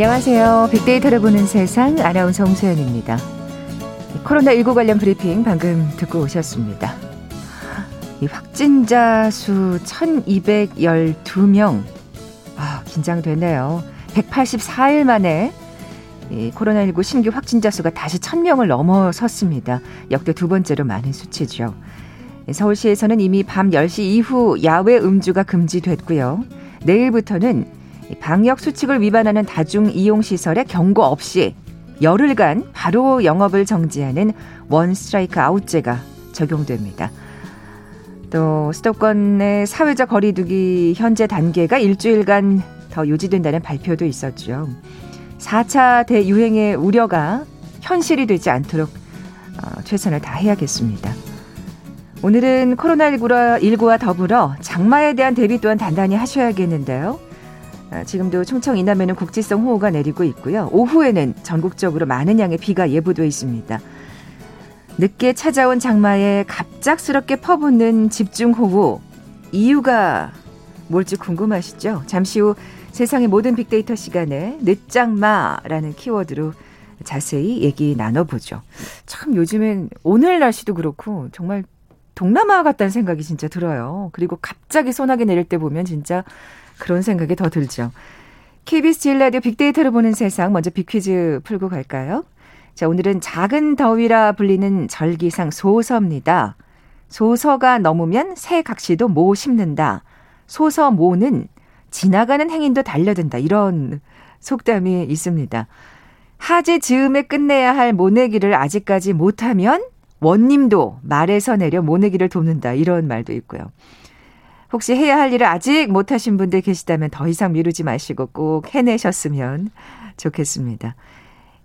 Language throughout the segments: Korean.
안녕하세요. 빅데이터를 보는 세상 아나운서 홍소연입니다. 코로나19 관련 브리핑 방금 듣고 오셨습니다. 이 확진자 수 1212명. 아, 긴장되네요. 184일 만에 이 코로나19 신규 확진자 수가 다시 1000명을 넘어섰습니다. 역대 두 번째로 많은 수치죠. 서울시에서는 이미 밤 10시 이후 야외 음주가 금지됐고요. 내일부터는 방역 수칙을 위반하는 다중 이용 시설에 경고 없이 열흘간 바로 영업을 정지하는 원 스트라이크 아웃제가 적용됩니다. 또 수도권의 사회적 거리두기 현재 단계가 일주일간 더 유지된다는 발표도 있었죠. 4차 대유행의 우려가 현실이 되지 않도록 어, 최선을 다해야겠습니다. 오늘은 코로나19와 더불어 장마에 대한 대비 또한 단단히 하셔야겠는데요. 아, 지금도 충청 이남에는 국지성 호우가 내리고 있고요. 오후에는 전국적으로 많은 양의 비가 예보돼 있습니다. 늦게 찾아온 장마에 갑작스럽게 퍼붓는 집중호우 이유가 뭘지 궁금하시죠? 잠시 후 세상의 모든 빅데이터 시간에 늦장마라는 키워드로 자세히 얘기 나눠보죠. 참 요즘엔 오늘 날씨도 그렇고 정말 동남아 같다는 생각이 진짜 들어요. 그리고 갑자기 소나기 내릴 때 보면 진짜 그런 생각이 더 들죠. KBS 제일 라디오 빅데이터를 보는 세상 먼저 빅퀴즈 풀고 갈까요? 자, 오늘은 작은 더위라 불리는 절기상 소서입니다. 소서가 넘으면 새 각시도 모 심는다. 소서 모는 지나가는 행인도 달려든다. 이런 속담이 있습니다. 하지 즈음에 끝내야 할 모내기를 아직까지 못하면 원님도 말에서 내려 모내기를 돕는다. 이런 말도 있고요. 혹시 해야 할 일을 아직 못 하신 분들 계시다면 더 이상 미루지 마시고 꼭 해내셨으면 좋겠습니다.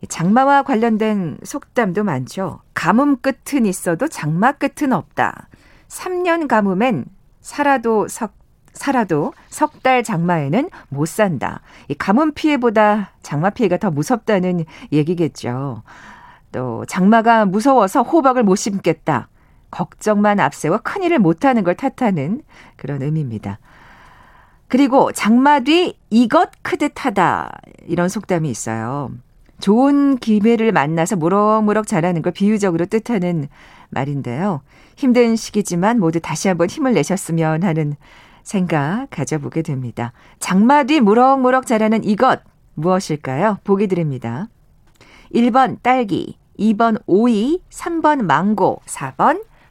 장마와 관련된 속담도 많죠. 가뭄 끝은 있어도 장마 끝은 없다. 3년 가뭄엔 살아도 석 살아도 석 달 장마에는 못 산다. 이 가뭄 피해보다 장마 피해가 더 무섭다는 얘기겠죠. 또 장마가 무서워서 호박을 못 심겠다. 걱정만 앞세워 큰일을 못하는 걸 탓하는 그런 의미입니다. 그리고 장마 뒤 이것 크듯하다 이런 속담이 있어요. 좋은 기회를 만나서 무럭무럭 자라는 걸 비유적으로 뜻하는 말인데요. 힘든 시기지만 모두 다시 한번 힘을 내셨으면 하는 생각 가져보게 됩니다. 장마 뒤 무럭무럭 자라는 이것 무엇일까요? 보기 드립니다. 1번 딸기, 2번 오이, 3번 망고, 4번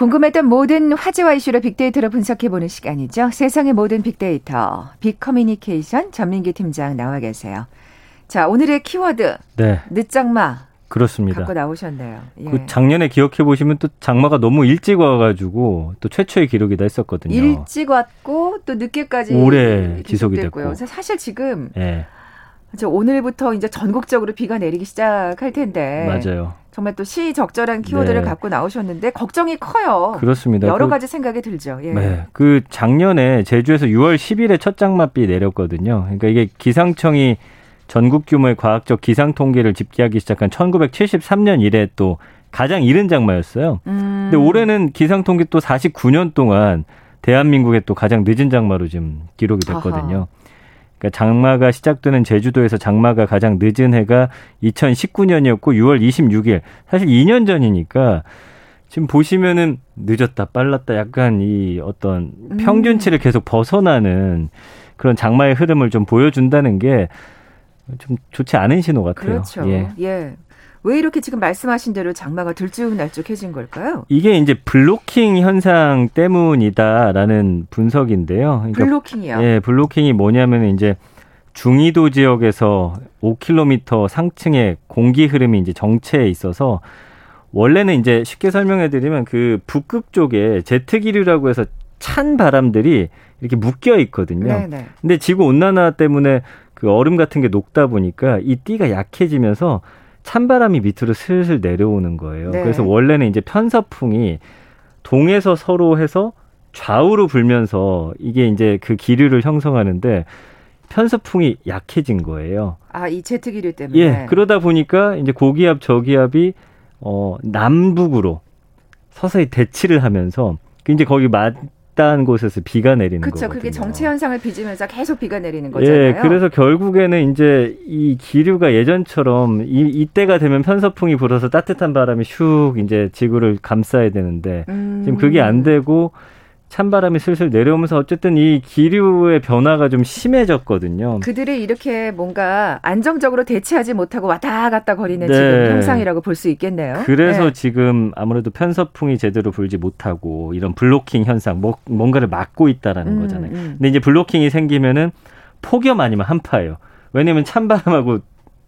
궁금했던 모든 화제와 이슈를 빅데이터로 분석해보는 시간이죠. 세상의 모든 빅데이터, 빅커뮤니케이션 전민기 팀장 나와 계세요. 자, 오늘의 키워드. 네. 늦장마. 그렇습니다. 갖고 나오셨네요. 예. 그 작년에 기억해 보시면 또 장마가 너무 일찍 와가지고 또 최초의 기록이다 했었거든요. 일찍 왔고 또 늦게까지 오래 지속이 됐고. 사실 지금 예. 오늘부터 이제 전국적으로 비가 내리기 시작할 텐데. 맞아요. 정말 또 시적절한 키워드를 네. 갖고 나오셨는데 걱정이 커요. 그렇습니다. 여러 그, 가지 생각이 들죠. 예. 네. 그 작년에 제주에서 6월 10일에 첫 장맛비 내렸거든요. 그러니까 이게 기상청이 전국 규모의 과학적 기상 통계를 집계하기 시작한 1973년 이래 또 가장 이른 장마였어요. 음. 근데 올해는 기상 통계 또 49년 동안 대한민국의 또 가장 늦은 장마로 지금 기록이 됐거든요. 아하. 그러니까 장마가 시작되는 제주도에서 장마가 가장 늦은 해가 2019년이었고 6월 26일. 사실 2년 전이니까 지금 보시면은 늦었다, 빨랐다 약간 이 어떤 음. 평균치를 계속 벗어나는 그런 장마의 흐름을 좀 보여준다는 게 좀 좋지 않은 신호 같아요. 그렇죠. 예. 예. 왜 이렇게 지금 말씀하신 대로 장마가 들쭉날쭉해진 걸까요? 이게 이제 블로킹 현상 때문이다라는 분석인데요. 그러니까 블로킹이요? 예, 블로킹이 뭐냐면 이제 중위도 지역에서 5km 상층의 공기 흐름이 이제 정체해 있어서 원래는 이제 쉽게 설명해 드리면 그 북극 쪽에 제트 기류라고 해서 찬 바람들이 이렇게 묶여 있거든요. 네네. 근데 지구 온난화 때문에 그 얼음 같은 게 녹다 보니까 이 띠가 약해지면서 찬바람이 밑으로 슬슬 내려오는 거예요. 네. 그래서 원래는 이제 편서풍이 동에서 서로 해서 좌우로 불면서 이게 이제 그 기류를 형성하는데 편서풍이 약해진 거예요. 아, 이 제트 기류 때문에. 예. 그러다 보니까 이제 고기압 저기압이 어 남북으로 서서히 대치를 하면서 이제 거기 맞 맞닿은 곳에서 비가 내리는 거죠. 그렇죠. 그게 정체 현상을 빚으면서 계속 비가 내리는 거잖아요. 예, 그래서 결국에는 이제 이 기류가 예전처럼 이 이때가 되면 편서풍이 불어서 따뜻한 바람이 슉 이제 지구를 감싸야 되는데 음. 지금 그게 안 되고 찬바람이 슬슬 내려오면서 어쨌든 이 기류의 변화가 좀 심해졌거든요. 그들이 이렇게 뭔가 안정적으로 대체하지 못하고 왔다 갔다 거리는 네. 지금 현상이라고 볼 수 있겠네요. 그래서 네. 지금 아무래도 편서풍이 제대로 불지 못하고 이런 블로킹 현상, 뭐, 뭔가를 막고 있다라는 음, 거잖아요. 음. 근데 이제 블로킹이 생기면은 폭염 아니면 한파예요. 왜냐면 찬바람하고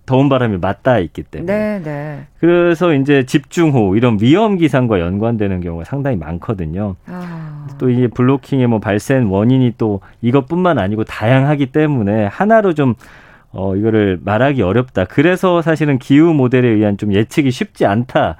더운 바람이 맞닿아 있기 때문에. 네, 네. 그래서 이제 집중호 이런 위험 기상과 연관되는 경우가 상당히 많거든요. 아. 또 이게 블로킹의 뭐 발생 원인이 또 이것뿐만 아니고 다양하기 때문에 하나로 좀 어, 이거를 말하기 어렵다. 그래서 사실은 기후 모델에 의한 좀 예측이 쉽지 않다.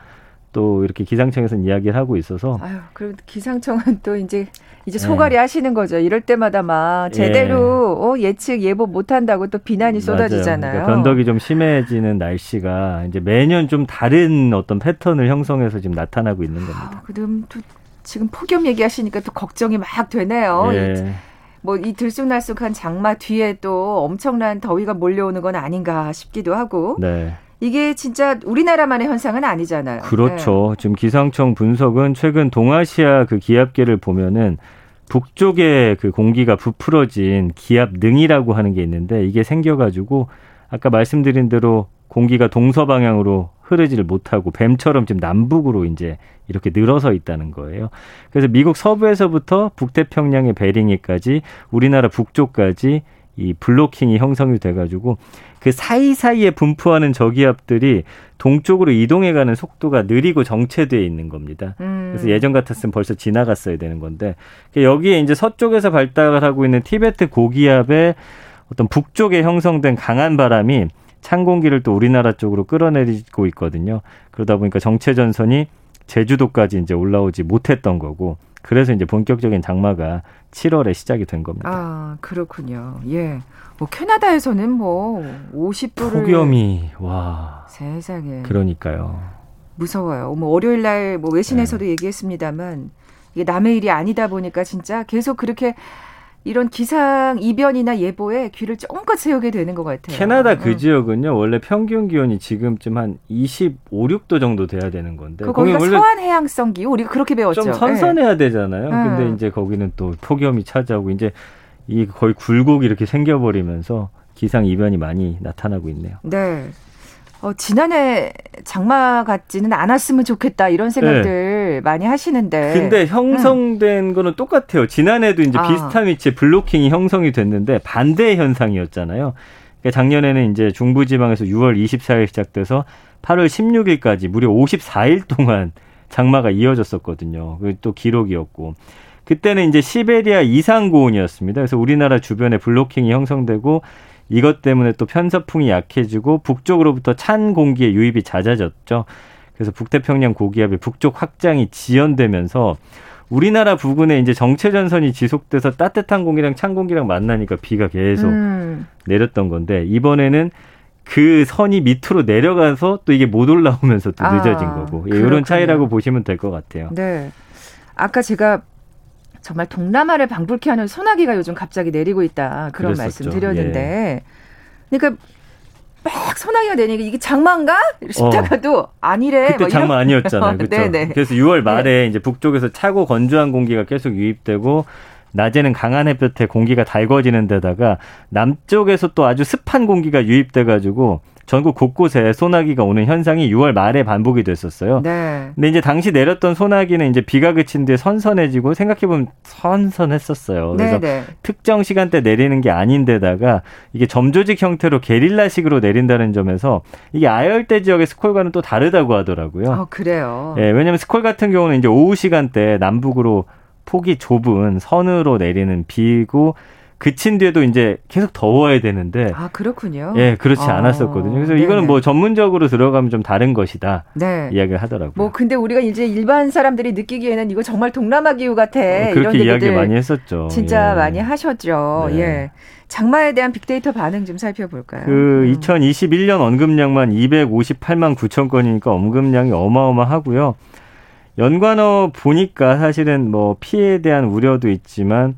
또 이렇게 기상청에서는 이야기를 하고 있어서. 아유, 그럼 기상청은 또 이제 이제 네. 소갈이 네. 하시는 거죠. 이럴 때마다 막 제대로 예. 어, 예측 예보 못 한다고 또 비난이 쏟아지잖아요. 그러니까 변덕이 좀 심해지는 날씨가 이제 매년 좀 다른 어떤 패턴을 형성해서 지금 나타나고 있는 겁니다. 아, 그럼 또 지금 폭염 얘기하시니까 또 걱정이 막 되네요. 예. 뭐이 들쑥날쑥한 장마 뒤에 또 엄청난 더위가 몰려오는 건 아닌가 싶기도 하고. 네. 이게 진짜 우리나라만의 현상은 아니잖아요. 그렇죠. 네. 지금 기상청 분석은 최근 동아시아 그 기압계를 보면은 북쪽에 그 공기가 부풀어진 기압 능이라고 하는 게 있는데 이게 생겨가지고 아까 말씀드린 대로 공기가 동서 방향으로 흐르지를 못하고 뱀처럼 지금 남북으로 이제 이렇게 늘어서 있다는 거예요. 그래서 미국 서부에서부터 북태평양의 베링해까지 우리나라 북쪽까지 이 블로킹이 형성이 돼가지고 그 사이사이에 분포하는 저기압들이 동쪽으로 이동해가는 속도가 느리고 정체돼 있는 겁니다. 음. 그래서 예전 같았으면 벌써 지나갔어야 되는 건데 여기에 이제 서쪽에서 발달하고 있는 티베트 고기압의 어떤 북쪽에 형성된 강한 바람이 찬 공기를 또 우리나라 쪽으로 끌어내리고 있거든요. 그러다 보니까 정체 전선이 제주도까지 이제 올라오지 못했던 거고 그래서 이제 본격적인 장마가 7월에 시작이 된 겁니다. 아, 그렇군요. 예. 뭐 캐나다에서는 뭐 50도를 폭염이 와 세상에 그러니까요. 무서워요. 뭐 월요일 날 뭐 외신에서도 네. 얘기했습니다만 이게 남의 일이 아니다 보니까 진짜 계속 그렇게 이런 기상 이변이나 예보에 귀를 쫑긋 세우게 되는 것 같아요. 캐나다 그 응. 지역은요 원래 평균 기온이 지금쯤 한 25, 6도 정도 돼야 되는 건데 그 거기가 서한 해양성 기후 우리가 그렇게 배웠죠. 좀 선선해야 네. 되잖아요. 응. 근데 이제 거기는 또 폭염이 차지하고 이제 이 거의 굴곡이 이렇게 생겨버리면서 기상 이변이 많이 나타나고 있네요. 네. 어, 지난해 장마 같지는 않았으면 좋겠다 이런 생각들 네. 많이 하시는데. 근데 형성된 음. 거는 똑같아요. 지난해도 이제 아. 비슷한 위치에 블로킹이 형성이 됐는데 반대 현상이었잖아요. 그러니까 작년에는 이제 중부지방에서 6월 24일 시작돼서 8월 16일까지 무려 54일 동안 장마가 이어졌었거든요. 그또 기록이었고. 그때는 이제 시베리아 이상 고온이었습니다. 그래서 우리나라 주변에 블로킹이 형성되고 이것 때문에 또 편서풍이 약해지고 북쪽으로부터 찬 공기의 유입이 잦아졌죠. 그래서 북태평양 고기압의 북쪽 확장이 지연되면서 우리나라 부근에 이제 정체 전선이 지속돼서 따뜻한 공기랑 찬 공기랑 만나니까 비가 계속 음. 내렸던 건데 이번에는 그 선이 밑으로 내려가서 또 이게 못 올라오면서 또 늦어진 아, 거고 예, 이런 차이라고 보시면 될 것 같아요. 네. 아까 제가 정말 동남아를 방불케 하는 소나기가 요즘 갑자기 내리고 있다 그런. 말씀 드렸는데 예. 그러니까 막 소나기가 내니까 이게 장마인가 싶다가도 어. 아니래. 그때 장마 아니었잖아요. 그렇죠. 그래서 6월 말에 네. 이제 북쪽에서 차고 건조한 공기가 계속 유입되고 낮에는 강한 햇볕에 공기가 달궈지는 데다가 남쪽에서 또 아주 습한 공기가 유입돼 가지고 전국 곳곳에 소나기가 오는 현상이 6월 말에 반복이 됐었어요. 네. 근데 이제 당시 내렸던 소나기는 이제 비가 그친 뒤에 선선해지고 생각해보면 선선했었어요. 그래서 네 네. 특정 시간대 내리는 게 아닌데다가 이게 점조직 형태로 게릴라식으로 내린다는 점에서 이게 아열대 지역의 스콜과는 또 다르다고 하더라고요. 어, 그래요. 예, 왜냐하면 스콜 같은 경우는 이제 오후 시간대 남북으로 폭이 좁은 선으로 내리는 비고 그친 뒤에도 이제 계속 더워야 되는데 아 그렇군요. 예, 그렇지 아, 않았었거든요. 그래서 네네. 이거는 뭐 전문적으로 들어가면 좀 다른 것이다. 네. 이야기를 하더라고요. 뭐 근데 우리가 이제 일반 사람들이 느끼기에는 이거 정말 동남아 기후 같아. 어, 그렇게 이야기 많이 했었죠. 진짜 예. 많이 하셨죠. 네. 예. 장마에 대한 빅데이터 반응 좀 살펴볼까요? 그 음. 2021년 언급량만 258만 9천 건이니까 언급량이 어마어마하고요. 연관어 보니까 사실은 뭐 피해에 대한 우려도 있지만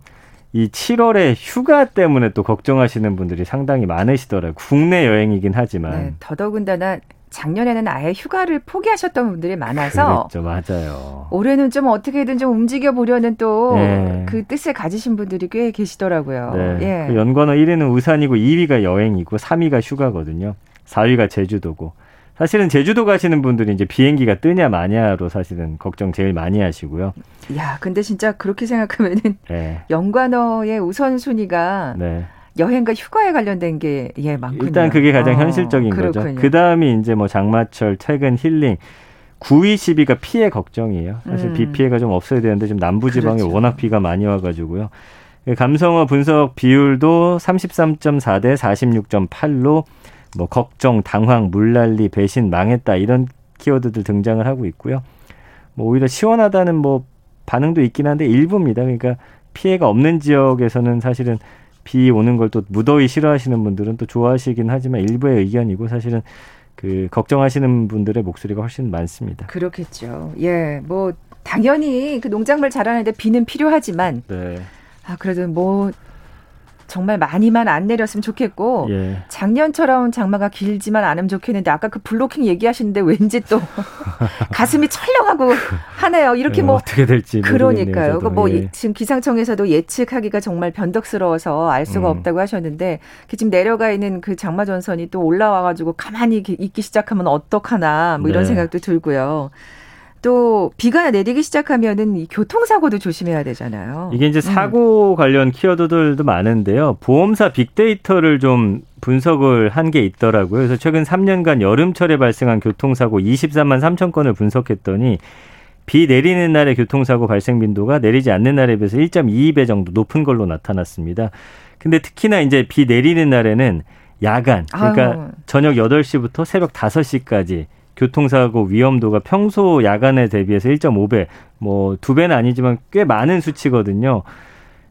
이 7월에 휴가 때문에 또 걱정하시는 분들이 상당히 많으시더라고요. 국내 여행이긴 하지만. 네, 더더군다나 작년에는 아예 휴가를 포기하셨던 분들이 많아서 그렇죠, 맞아요. 올해는 좀 어떻게든 좀 움직여 보려는 또그 네. 그 뜻을 가지신 분들이 꽤 계시더라고요. 네. 예. 그 연관어 1위는 우산이고 2위가 여행이고 3위가 휴가거든요. 4위가 제주도고 사실은 제주도 가시는 분들이 이제 비행기가 뜨냐 마냐로 사실은 걱정 제일 많이 하시고요. 야, 근데 진짜 그렇게 생각하면은 네. 연관어의 우선순위가 네. 여행과 휴가에 관련된 게 예, 많군요. 일단 그게 가장 어, 현실적인 그렇군요. 거죠. 그다음이 이제 뭐 장마철, 퇴근, 힐링 9위, 10위가 피해 걱정이에요. 사실 음. 비 피해가 좀 없어야 되는데 좀 남부 지방에 그렇죠. 워낙 비가 많이 와 가지고요. 감성어 분석 비율도 33.4 대 46.8로 뭐 걱정, 당황, 물난리, 배신, 망했다 이런 키워드들 등장을 하고 있고요. 뭐 오히려 시원하다는 뭐 반응도 있긴 한데 일부입니다. 그러니까 피해가 없는 지역에서는 사실은 비 오는 걸 또 무더위 싫어하시는 분들은 또 좋아하시긴 하지만 일부의 의견이고 사실은 그 걱정하시는 분들의 목소리가 훨씬 많습니다. 그렇겠죠. 예, 뭐 당연히 그 농작물 자라는데 비는 필요하지만 네. 아 그래도 뭐 정말 많이만 안 내렸으면 좋겠고 예. 작년처럼 장마가 길지만 않으면 좋겠는데 아까 그 블로킹 얘기하시는데 왠지 또 가슴이 철렁하고 하네요. 이렇게 예, 뭐 어떻게 될지 그러니까요. 뭐 예. 지금 기상청에서도 예측하기가 정말 변덕스러워서 알 수가 음. 없다고 하셨는데 지금 내려가 있는 그 장마 전선이 또 올라와 가지고 가만히 있기 시작하면 어떡하나 뭐 이런 네. 생각도 들고요. 또 비가 내리기 시작하면은 이 교통사고도 조심해야 되잖아요. 이게 이제 음. 사고 음. 관련 키워드들도 많은데요. 보험사 빅데이터를 좀 분석을 한 게 있더라고요. 그래서 최근 3년간 여름철에 발생한 교통사고 23만 3천 건을 분석했더니 비 내리는 날의 교통사고 발생 빈도가 내리지 않는 날에 비해서 1.22배 정도 높은 걸로 나타났습니다. 근데 특히나 이제 비 내리는 날에는 야간, 그러니까 아유. 저녁 8시부터 새벽 5시까지 교통사고 위험도가 평소 야간에 대비해서 1.5배, 뭐 두 배는 아니지만 꽤 많은 수치거든요.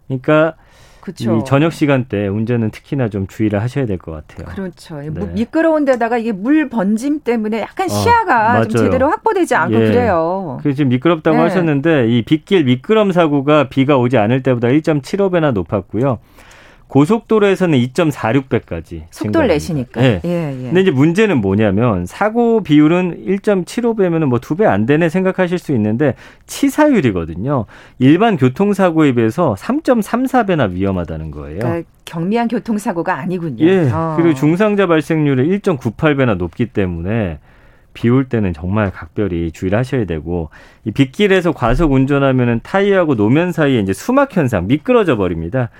그러니까 그렇죠. 이 저녁 시간대 운전은 특히나 좀 주의를 하셔야 될 것 같아요. 그렇죠. 네. 미끄러운 데다가 이게 물 번짐 때문에 약간 어, 시야가 어, 좀 제대로 확보되지 않고 예. 그래요. 그 지금 미끄럽다고 네. 하셨는데 이 빗길 미끄럼 사고가 비가 오지 않을 때보다 1.75배나 높았고요. 고속도로에서는 2.46배까지 속도를 내시니까. 네. 예, 예. 근데 이제 문제는 뭐냐면 사고 비율은 1.75배면은 뭐 두 배 안 되네 생각하실 수 있는데 치사율이거든요. 일반 교통사고에 비해서 3.34배나 위험하다는 거예요. 그러니까 경미한 교통사고가 아니군요. 예. 어. 그리고 중상자 발생률이 1.98배나 높기 때문에 비올 때는 정말 각별히 주의를 하셔야 되고 이 빗길에서 과속 운전하면은 타이어하고 노면 사이에 이제 수막 현상 미끄러져 버립니다.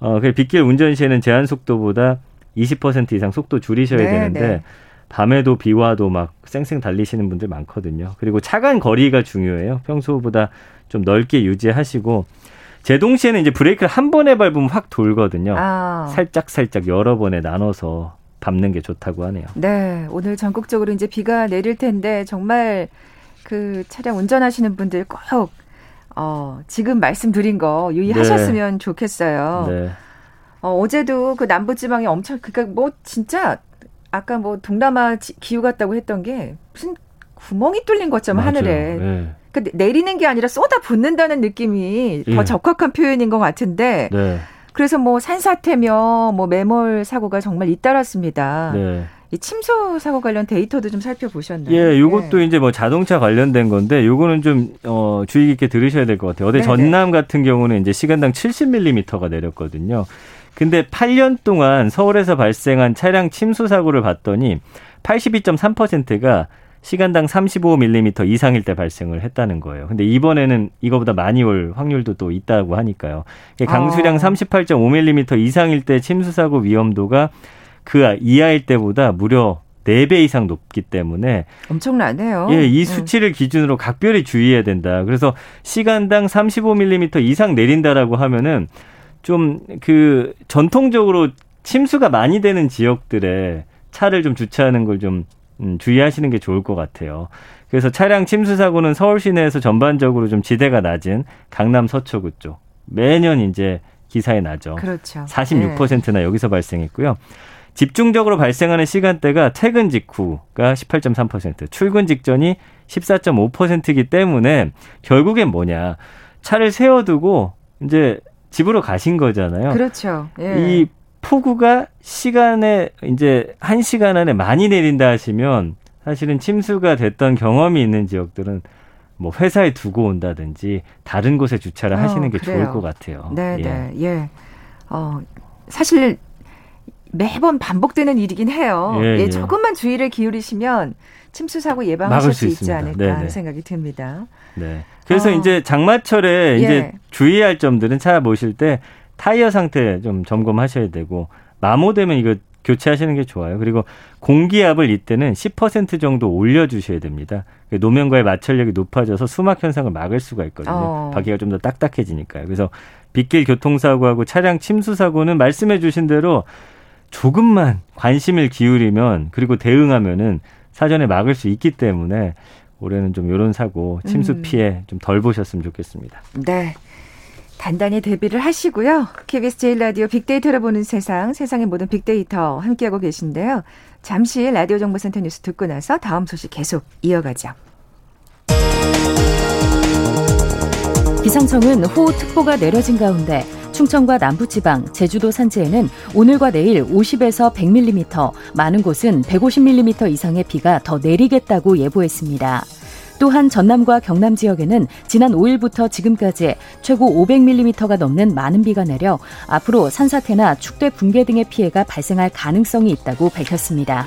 어, 그 빗길 운전 시에는 제한 속도보다 20% 이상 속도 줄이셔야 네, 되는데 네. 밤에도 비 와도 막 쌩쌩 달리시는 분들 많거든요. 그리고 차간 거리가 중요해요. 평소보다 좀 넓게 유지하시고 제동 시에는 이제 브레이크를 한 번에 밟으면 확 돌거든요. 아. 살짝 살짝 여러 번에 나눠서 밟는 게 좋다고 하네요. 네, 오늘 전국적으로 이제 비가 내릴 텐데 정말 그 차량 운전하시는 분들 꼭 어, 지금 말씀드린 거 유의하셨으면 네. 좋겠어요. 네. 어, 어제도 그 남부지방에 엄청, 그니까 뭐 진짜 아까 뭐 동남아 기후 같다고 했던 게 무슨 구멍이 뚫린 것처럼 맞아요. 하늘에. 네. 그 내리는 게 아니라 쏟아 붓는다는 느낌이 예. 더 적확한 표현인 것 같은데. 네. 그래서 뭐 산사태며 뭐 매몰 사고가 정말 잇따랐습니다. 네. 이 침수 사고 관련 데이터도 좀 살펴보셨나요? 예, 요것도 네. 이제 뭐 자동차 관련된 건데 요거는 좀 어, 주의 깊게 들으셔야 될 것 같아요. 어제 네 전남 같은 경우는 이제 시간당 70mm가 내렸거든요. 근데 8년 동안 서울에서 발생한 차량 침수 사고를 봤더니 82.3%가 시간당 35mm 이상일 때 발생을 했다는 거예요. 근데 이번에는 이거보다 많이 올 확률도 또 있다고 하니까요. 강수량 아. 38.5mm 이상일 때 침수 사고 위험도가 그 이하일 때보다 무려 4배 이상 높기 때문에 엄청나네요. 예, 이 네. 수치를 기준으로 각별히 주의해야 된다. 그래서 시간당 35mm 이상 내린다라고 하면은 좀 그 전통적으로 침수가 많이 되는 지역들에 차를 좀 주차하는 걸좀 음, 주의하시는 게 좋을 것 같아요. 그래서 차량 침수 사고는 서울 시내에서 전반적으로 좀 지대가 낮은 강남 서초구 쪽 매년 이제 기사에 나죠. 그렇죠. 46%나 네. 여기서 발생했고요. 집중적으로 발생하는 시간대가 퇴근 직후가 18.3%, 출근 직전이 14.5%이기 때문에 결국엔 뭐냐. 차를 세워두고 이제 집으로 가신 거잖아요. 그렇죠. 예. 이 폭우가 시간에 이제 한 시간 안에 많이 내린다 하시면 사실은 침수가 됐던 경험이 있는 지역들은 뭐 회사에 두고 온다든지 다른 곳에 주차를 어, 하시는 게 그래요. 좋을 것 같아요. 네, 예. 네, 예. 어, 사실 매번 반복되는 일이긴 해요. 예, 예, 예. 조금만 주의를 기울이시면 침수 사고 예방하실 수, 수 있지 않을까 네네. 하는 생각이 듭니다. 네. 그래서 어. 이제 장마철에 이제 예. 주의할 점들은 차 모실 때 타이어 상태 좀 점검하셔야 되고 마모되면 이거 교체하시는 게 좋아요. 그리고 공기압을 이때는 10% 정도 올려주셔야 됩니다. 그 노면과의 마찰력이 높아져서 수막 현상을 막을 수가 있거든요. 어. 바퀴가 좀 더 딱딱해지니까요. 그래서 빗길 교통사고하고 차량 침수 사고는 말씀해 주신 대로 조금만 관심을 기울이면 그리고 대응하면은 사전에 막을 수 있기 때문에 올해는 좀 이런 사고 침수 음. 피해 좀 덜 보셨으면 좋겠습니다. 네. 단단히 대비를 하시고요. KBS 제일 라디오 빅데이터를 보는 세상, 세상의 모든 빅데이터 함께하고 계신데요. 잠시 라디오 정보센터 뉴스 듣고 나서 다음 소식 계속 이어가죠. 기상청은 호우특보가 내려진 가운데 충청과 남부지방, 제주도 산지에는 오늘과 내일 50에서 100mm, 많은 곳은 150mm 이상의 비가 더 내리겠다고 예보했습니다. 또한 전남과 경남 지역에는 지난 5일부터 지금까지 최고 500mm가 넘는 많은 비가 내려 앞으로 산사태나 축대 붕괴 등의 피해가 발생할 가능성이 있다고 밝혔습니다.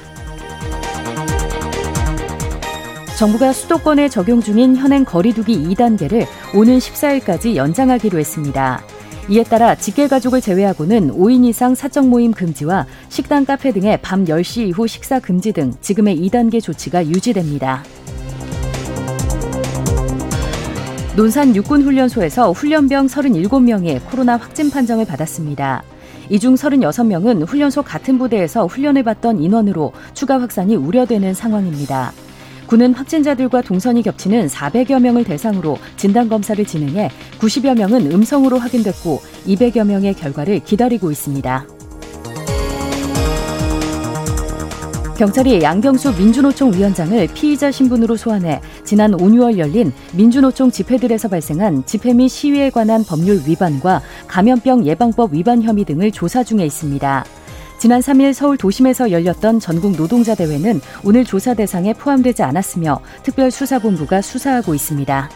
정부가 수도권에 적용 중인 현행 거리두기 2단계를 오는 14일까지 연장하기로 했습니다. 이에 따라 직계 가족을 제외하고는 5인 이상 사적 모임 금지와 식당, 카페 등의 밤 10시 이후 식사 금지 등 지금의 2단계 조치가 유지됩니다. 논산 육군훈련소에서 훈련병 37명이 코로나 확진 판정을 받았습니다. 이 중 36명은 훈련소 같은 부대에서 훈련을 받던 인원으로 추가 확산이 우려되는 상황입니다. 군은 확진자들과 동선이 겹치는 400여 명을 대상으로 진단검사를 진행해 90여 명은 음성으로 확인됐고 200여 명의 결과를 기다리고 있습니다. 경찰이 양경수 민주노총 위원장을 피의자 신분으로 소환해 지난 5, 6월 열린 민주노총 집회들에서 발생한 집회 및 시위에 관한 법률 위반과 감염병 예방법 위반 혐의 등을 조사 중에 있습니다. 지난 3일 서울 도심에서 열렸던 전국 노동자 대회는 오늘 조사 대상에 포함되지 않았으며 특별수사본부가 수사하고 있습니다.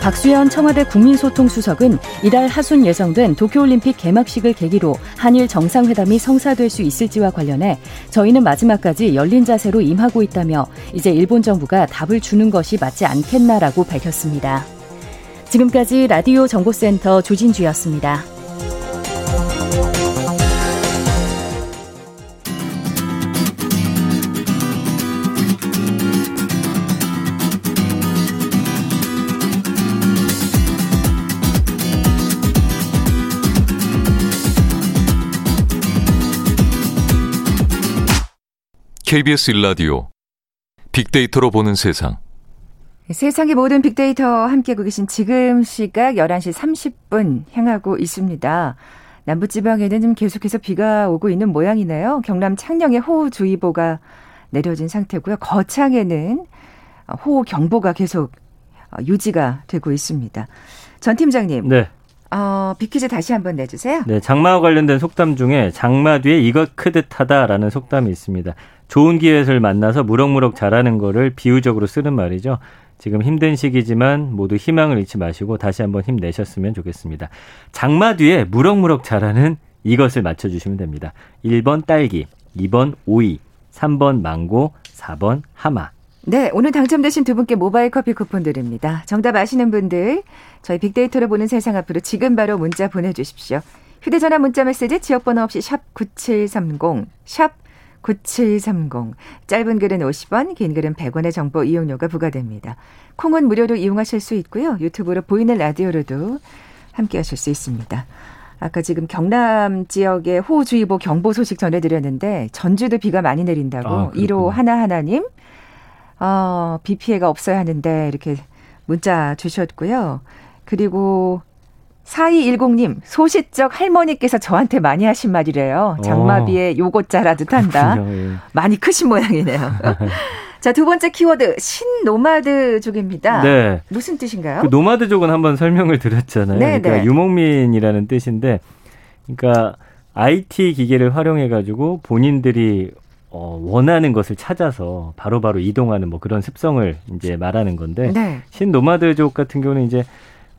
박수현 청와대 국민소통수석은 이달 하순 예정된 도쿄올림픽 개막식을 계기로 한일 정상회담이 성사될 수 있을지와 관련해 저희는 마지막까지 열린 자세로 임하고 있다며 이제 일본 정부가 답을 주는 것이 맞지 않겠나라고 밝혔습니다. 지금까지 라디오 정보센터 조진주였습니다. KBS 1라디오 빅데이터로 보는 세상. 세상의 모든 빅데이터 함께하고 계신 지금 시각 11시 30분 향하고 있습니다. 남부지방에는 좀 계속해서 비가 오고 있는 모양이네요. 경남 창녕에 호우주의보가 내려진 상태고요. 거창에는 호우경보가 계속 유지가 되고 있습니다. 전 팀장님. 네. 어, 빅퀴즈 다시 한번 내주세요. 네, 장마와 관련된 속담 중에 장마 뒤에 이것 크듯 한다라는 속담이 있습니다. 좋은 기회를 만나서 무럭무럭 자라는 거를 비유적으로 쓰는 말이죠. 지금 힘든 시기지만 모두 희망을 잃지 마시고 다시 한번 힘내셨으면 좋겠습니다. 장마 뒤에 무럭무럭 자라는 이것을 맞춰주시면 됩니다. 1번 딸기, 2번 오이, 3번 망고, 4번 하마. 네, 오늘 당첨되신 두 분께 모바일 커피 쿠폰 드립니다. 정답 아시는 분들 저희 빅데이터를 보는 세상 앞으로 지금 바로 문자 보내주십시오. 휴대전화 문자 메시지 지역번호 없이 샵 9730, 샵 9730. 짧은 글은 50원, 긴 글은 100원의 정보 이용료가 부과됩니다. 콩은 무료로 이용하실 수 있고요. 유튜브로 보이는 라디오로도 함께 하실 수 있습니다. 아까 지금 경남 지역의 호우주의보 경보 소식 전해드렸는데 전주도 비가 많이 내린다고 아, 1호 하나하나님 어, 비 피해가 없어야 하는데 이렇게 문자 주셨고요. 그리고 4210님, 소시적 할머니께서 저한테 많이 하신 말이래요. 장마비에 요것 자라듯 한다. 예. 많이 크신 모양이네요. 자, 두 번째 키워드, 신노마드족입니다. 네. 무슨 뜻인가요? 그 노마드족은 한번 설명을 드렸잖아요. 네, 그러니까 네. 유목민이라는 뜻인데, 그러니까 IT 기계를 활용해 가지고 본인들이 어, 원하는 것을 찾아서 바로바로 이동하는 뭐 그런 습성을 이제 말하는 건데 네. 신노마드족 같은 경우는 이제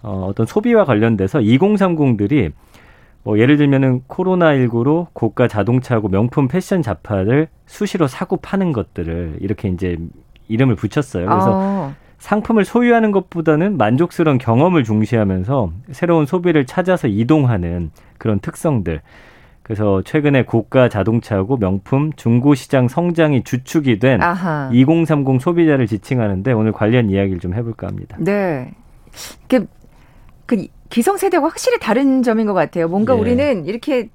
어, 어떤 소비와 관련돼서 2030들이 뭐 예를 들면은 코로나19로 고가 자동차하고 명품 패션 잡화를 수시로 사고 파는 것들을 이렇게 이제 이름을 붙였어요. 그래서 어, 상품을 소유하는 것보다는 만족스러운 경험을 중시하면서 새로운 소비를 찾아서 이동하는 그런 특성들. 그래서 최근에 고가 자동차하고 명품 중고 시장 성장이 주축이 된 아하. 2030 소비자를 지칭하는데 오늘 관련 이야기를 좀 해볼까 합니다. 네. 그, 그 기성세대가 확실히 다른 점인 것 같아요. 뭔가 예. 우리는 이렇게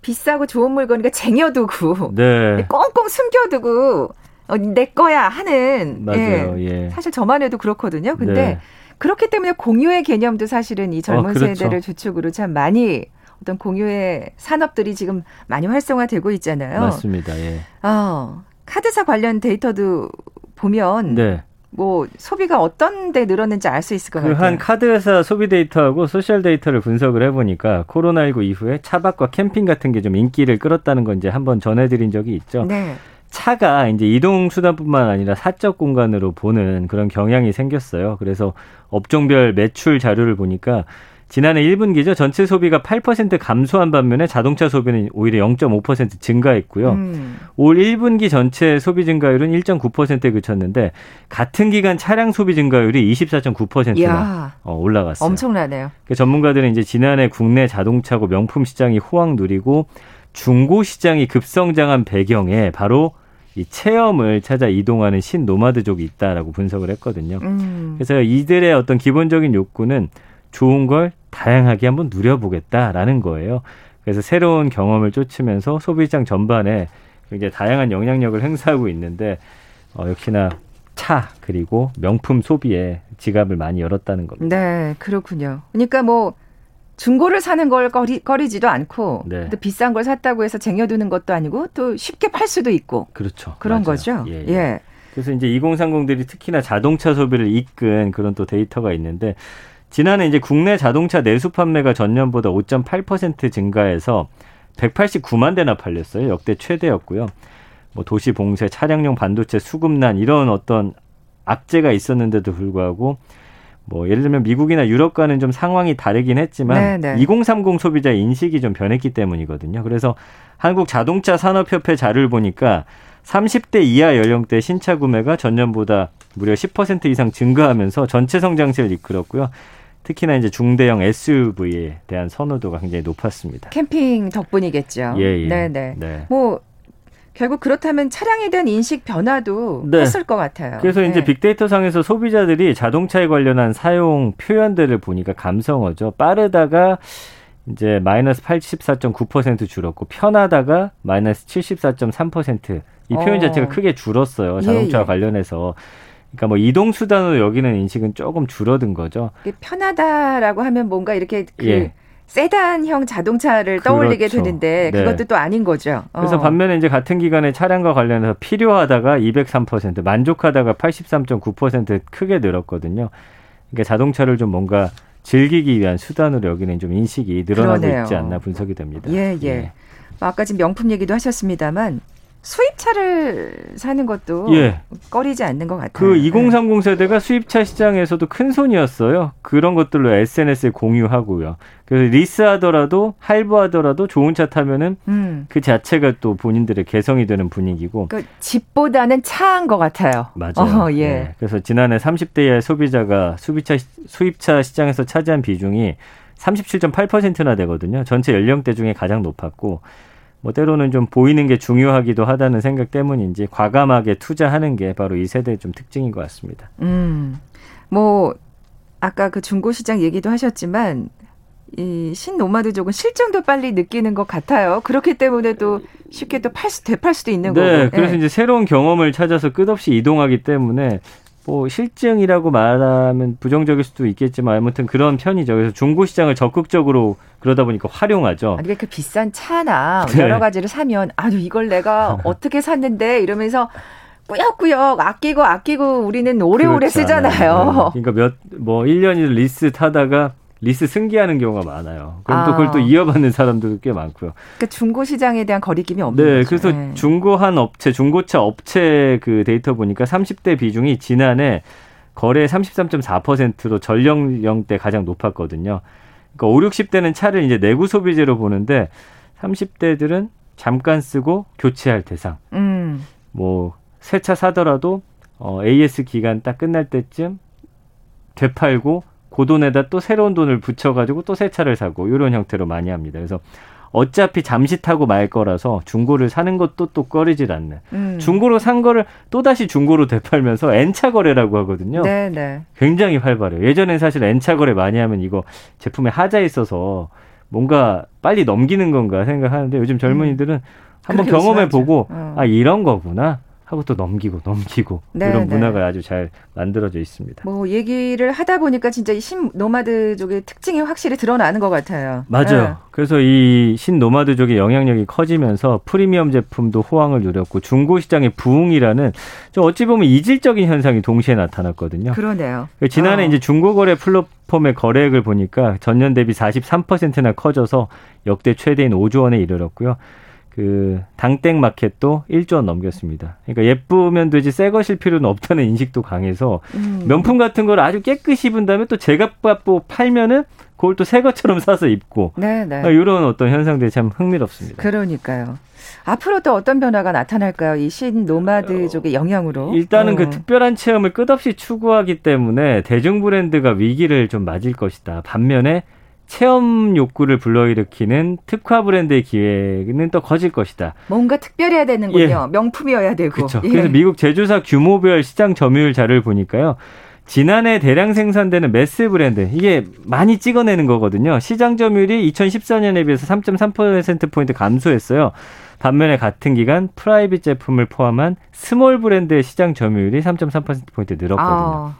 비싸고 좋은 물건이니까 쟁여두고 네, 꽁꽁 숨겨두고 어, 내 거야 하는 맞아요. 예. 예. 사실 저만 해도 그렇거든요. 근데 네. 그렇기 때문에 공유의 개념도 사실은 이 젊은 어, 그렇죠. 세대를 주축으로 참 많이 어떤 공유의 산업들이 지금 많이 활성화되고 있잖아요. 맞습니다. 예. 어, 카드사 관련 데이터도 보면 네. 뭐 소비가 어떤 데 늘었는지 알 수 있을 것 그 같아요. 한 카드 회사 소비 데이터하고 social 데이터를 분석을 해보니까 코로나19 이후에 차박과 캠핑 같은 게 좀 인기를 끌었다는 건 이제 한번 전해드린 적이 있죠. 네. 차가 이제 이동 수단뿐만 아니라 사적 공간으로 보는 그런 경향이 생겼어요. 그래서 업종별 매출 자료를 보니까 지난해 1분기죠. 전체 소비가 8% 감소한 반면에 자동차 소비는 오히려 0.5% 증가했고요. 음. 올 1분기 전체 소비 증가율은 1.9%에 그쳤는데 같은 기간 차량 소비 증가율이 24.9%나 이야, 어, 올라갔어요. 엄청나네요. 그 전문가들은 이제 지난해 국내 자동차고 명품 시장이 호황 누리고 중고 시장이 급성장한 배경에 바로 이 체험을 찾아 이동하는 신노마드족이 있다라고 분석을 했거든요. 음. 그래서 이들의 어떤 기본적인 욕구는 좋은 걸 다양하게 한번 누려보겠다라는 거예요. 그래서 새로운 경험을 쫓으면서 소비시장 전반에 굉장히 다양한 영향력을 행사하고 있는데 어, 역시나 차 그리고 명품 소비에 지갑을 많이 열었다는 겁니다. 네, 그렇군요. 그러니까 뭐 중고를 사는 걸 꺼리, 꺼리지도 않고 네. 또 비싼 걸 샀다고 해서 쟁여두는 것도 아니고 또 쉽게 팔 수도 있고 그렇죠. 그런 맞아요. 거죠. 예, 예. 예. 그래서 이제 2030들이 특히나 자동차 소비를 이끈 그런 또 데이터가 있는데 지난해 이제 국내 자동차 내수 판매가 전년보다 5.8% 증가해서 189만 대나 팔렸어요. 역대 최대였고요. 뭐 도시 봉쇄, 차량용 반도체 수급난 이런 어떤 악재가 있었는데도 불구하고 뭐 예를 들면 미국이나 유럽과는 좀 상황이 다르긴 했지만 네, 네. 2030 소비자의 인식이 좀 변했기 때문이거든요. 그래서 한국 자동차 산업협회 자료를 보니까 30대 이하 연령대 신차 구매가 전년보다 무려 10% 이상 증가하면서 전체 성장세를 이끌었고요. 특히나 이제 중대형 SUV에 대한 선호도가 굉장히 높았습니다. 캠핑 덕분이겠죠. 예, 예. 네, 네. 네. 뭐 결국 그렇다면 차량에 대한 인식 변화도 네. 했을 것 같아요. 그래서 이제 네. 빅데이터 상에서 소비자들이 자동차에 관련한 사용 표현들을 보니까 감성어죠. 빠르다가 이제 마이너스 84.9% 줄었고 편하다가 마이너스 74.3%이 표현 어. 자체가 크게 줄었어요. 자동차와 예, 예. 관련해서. 그러니까 뭐 이동 수단으로 여기는 인식은 조금 줄어든 거죠. 편하다라고 하면 뭔가 이렇게 그 예. 세단형 자동차를 떠올리게 그렇죠. 되는데 네. 그것도 또 아닌 거죠. 그래서 어. 반면에 이제 같은 기간에 차량과 관련해서 필요하다가 203%, 만족하다가 83.9% 크게 늘었거든요. 그러니까 자동차를 좀 뭔가 즐기기 위한 수단으로 여기는 좀 인식이 늘어나고 그러네요. 있지 않나 분석이 됩니다. 예, 예. 뭐 아까 지금 명품 얘기도 하셨습니다만 수입차를 사는 것도 예. 꺼리지 않는 것 같아요. 그 2030 세대가 수입차 시장에서도 큰 손이었어요. 그런 것들로 SNS에 공유하고요. 그래서 리스하더라도 할부하더라도 좋은 차 타면은 음. 그 자체가 또 본인들의 개성이 되는 분위기고. 그 집보다는 차인 것 같아요. 맞아요. 어, 예. 네. 그래서 지난해 30대 이하의 소비자가 수비차 수입차 시장에서 차지한 비중이 37.8%나 되거든요. 전체 연령대 중에 가장 높았고 뭐 때로는 좀 보이는 게 중요하기도 하다는 생각 때문인지 과감하게 투자하는 게 바로 이 세대의 좀 특징인 것 같습니다. 음. 뭐 아까 그 중고 시장 얘기도 하셨지만 이 신노마드족은 실증도 빨리 느끼는 것 같아요. 그렇기 때문에 또 쉽게 또 팔 수, 되팔 수도 있는 네, 거고. 그래서 예. 이제 새로운 경험을 찾아서 끝없이 이동하기 때문에 뭐 실증이라고 말하면 부정적일 수도 있겠지만 아무튼 그런 편이죠. 그래서 중고 시장을 적극적으로 그러다 보니까 활용하죠. 아니 그 비싼 차나 네. 여러 가지를 사면 아유 이걸 내가 어떻게 샀는데 이러면서 꾸역꾸역 아끼고 아끼고 우리는 오래오래 쓰잖아요. 네. 그러니까 몇 뭐 1년을 리스 타다가 리스 승계하는 경우가 많아요. 그럼 또 그걸 아. 또 이어받는 사람들도 꽤 많고요. 그러니까 중고 시장에 대한 거리낌이 없는 네, 거죠. 그래서 네. 중고한 업체, 중고차 업체 그 데이터 보니까 30대 비중이 지난해 거래 33.4%로 전 연령대 가장 높았거든요. 그러니까 5, 60대는 차를 이제 내구 소비재로 보는데 30대들은 잠깐 쓰고 교체할 대상. 음. 뭐새 차 사더라도 어, AS 기간 딱 끝날 때쯤 되팔고 그 돈에다 또 새로운 돈을 붙여가지고 또 새 차를 사고 이런 형태로 많이 합니다. 그래서 어차피 잠시 타고 말 거라서 중고를 사는 것도 또 꺼리질 않는. 음. 중고로 산 거를 또 다시 중고로 되팔면서 N차 거래라고 하거든요. 네, 네. 굉장히 활발해요. 예전엔 사실 N차 거래 많이 하면 이거 제품에 하자 있어서 뭔가 빨리 넘기는 건가 생각하는데 요즘 젊은이들은 한번 그렇게 경험해. 보고 어. 아 이런 거구나 하고 또 넘기고 넘기고 네, 이런 네. 문화가 아주 잘 만들어져 있습니다. 뭐 얘기를 하다 보니까 진짜 이 신 노마드족의 특징이 확실히 드러나는 것 같아요. 맞아요. 그래서 이 신 노마드족의 영향력이 커지면서 프리미엄 제품도 호황을 누렸고 중고 시장의 부흥이라는 좀 어찌 보면 이질적인 현상이 동시에 나타났거든요. 네. 그러네요. 지난해 어. 이제 중고 거래 플랫폼의 거래액을 보니까 전년 대비 43%나 커져서 역대 최대인 5조 원에 이르렀고요. 그 당땡 마켓도 1조 원 넘겼습니다. 그러니까 예쁘면 되지 새 것일 필요는 없다는 인식도 강해서 음. 명품 같은 걸 아주 깨끗이 입은 다음에 또 제값 받고 팔면은 그걸 또 새 것처럼 사서 입고 네, 네. 이런 어떤 현상들이 참 흥미롭습니다. 그러니까요. 앞으로 또 어떤 변화가 나타날까요? 이 신노마드족의 영향으로. 일단은 어. 그 특별한 체험을 끝없이 추구하기 때문에 대중 브랜드가 위기를 좀 맞을 것이다. 반면에 체험 욕구를 불러일으키는 특화 브랜드의 기회는 또 커질 것이다. 뭔가 특별해야 되는군요. 명품이어야 되고. 그렇죠. 예. 그래서 미국 제조사 규모별 시장 점유율 자료를 보니까요. 지난해 대량 생산되는 mass 브랜드 이게 많이 찍어내는 거거든요. 시장 점유율이 2014년에 비해서 3.3% 포인트 감소했어요. 반면에 같은 기간 private 제품을 포함한 small 브랜드의 시장 점유율이 3.3% 포인트 늘었거든요. 아,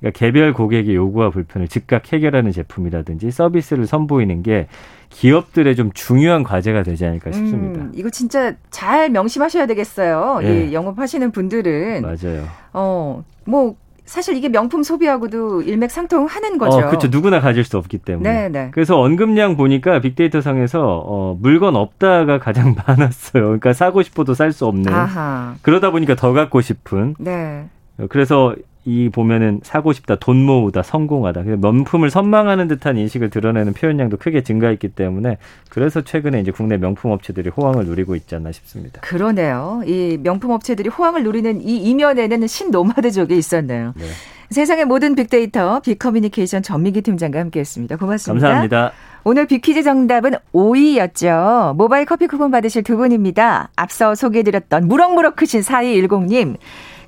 그러니까 개별 고객의 요구와 불편을 즉각 해결하는 제품이라든지 서비스를 선보이는 게 기업들의 좀 중요한 과제가 되지 않을까 싶습니다. 음, 이거 진짜 잘 명심하셔야 되겠어요. 예. 이 영업하시는 분들은 맞아요. 어, 뭐 사실 이게 명품 소비하고도 일맥상통하는 거죠. 어, 그렇죠. 누구나 가질 수 없기 때문에. 네, 네. 그래서 언급량 보니까 빅데이터 상에서 어, 물건 없다가 가장 많았어요. 그러니까 사고 싶어도 살 수 없는. 아하. 그러다 보니까 더 갖고 싶은. 네. 어, 그래서 이 보면은 사고 싶다, 돈 모으다, 성공하다. 명품을 선망하는 듯한 인식을 드러내는 표현량도 크게 증가했기 때문에 그래서 최근에 이제 국내 명품 업체들이 호황을 누리고 있지 않나 싶습니다. 그러네요. 이 명품 업체들이 호황을 누리는 이 이면에는 신노마드족이 있었네요. 네. 세상의 모든 빅데이터 빅커뮤니케이션 전민기 팀장과 함께했습니다. 고맙습니다. 감사합니다. 오늘 빅퀴즈 정답은 5위였죠. 모바일 커피 쿠폰 받으실 두 분입니다. 앞서 소개해드렸던 무럭무럭 크신 4210님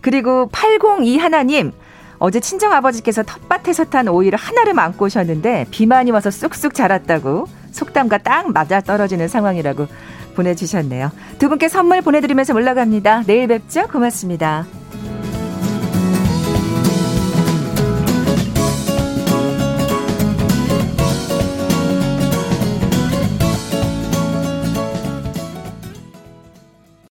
그리고 802 하나님 어제 친정 아버지께서 텃밭에서 탄 오이를 하나를 안고 오셨는데 비만이 와서 쑥쑥 자랐다고 속담과 딱 맞아 떨어지는 상황이라고 보내주셨네요. 두 분께 선물 보내드리면서 올라갑니다. 내일 뵙죠. 고맙습니다.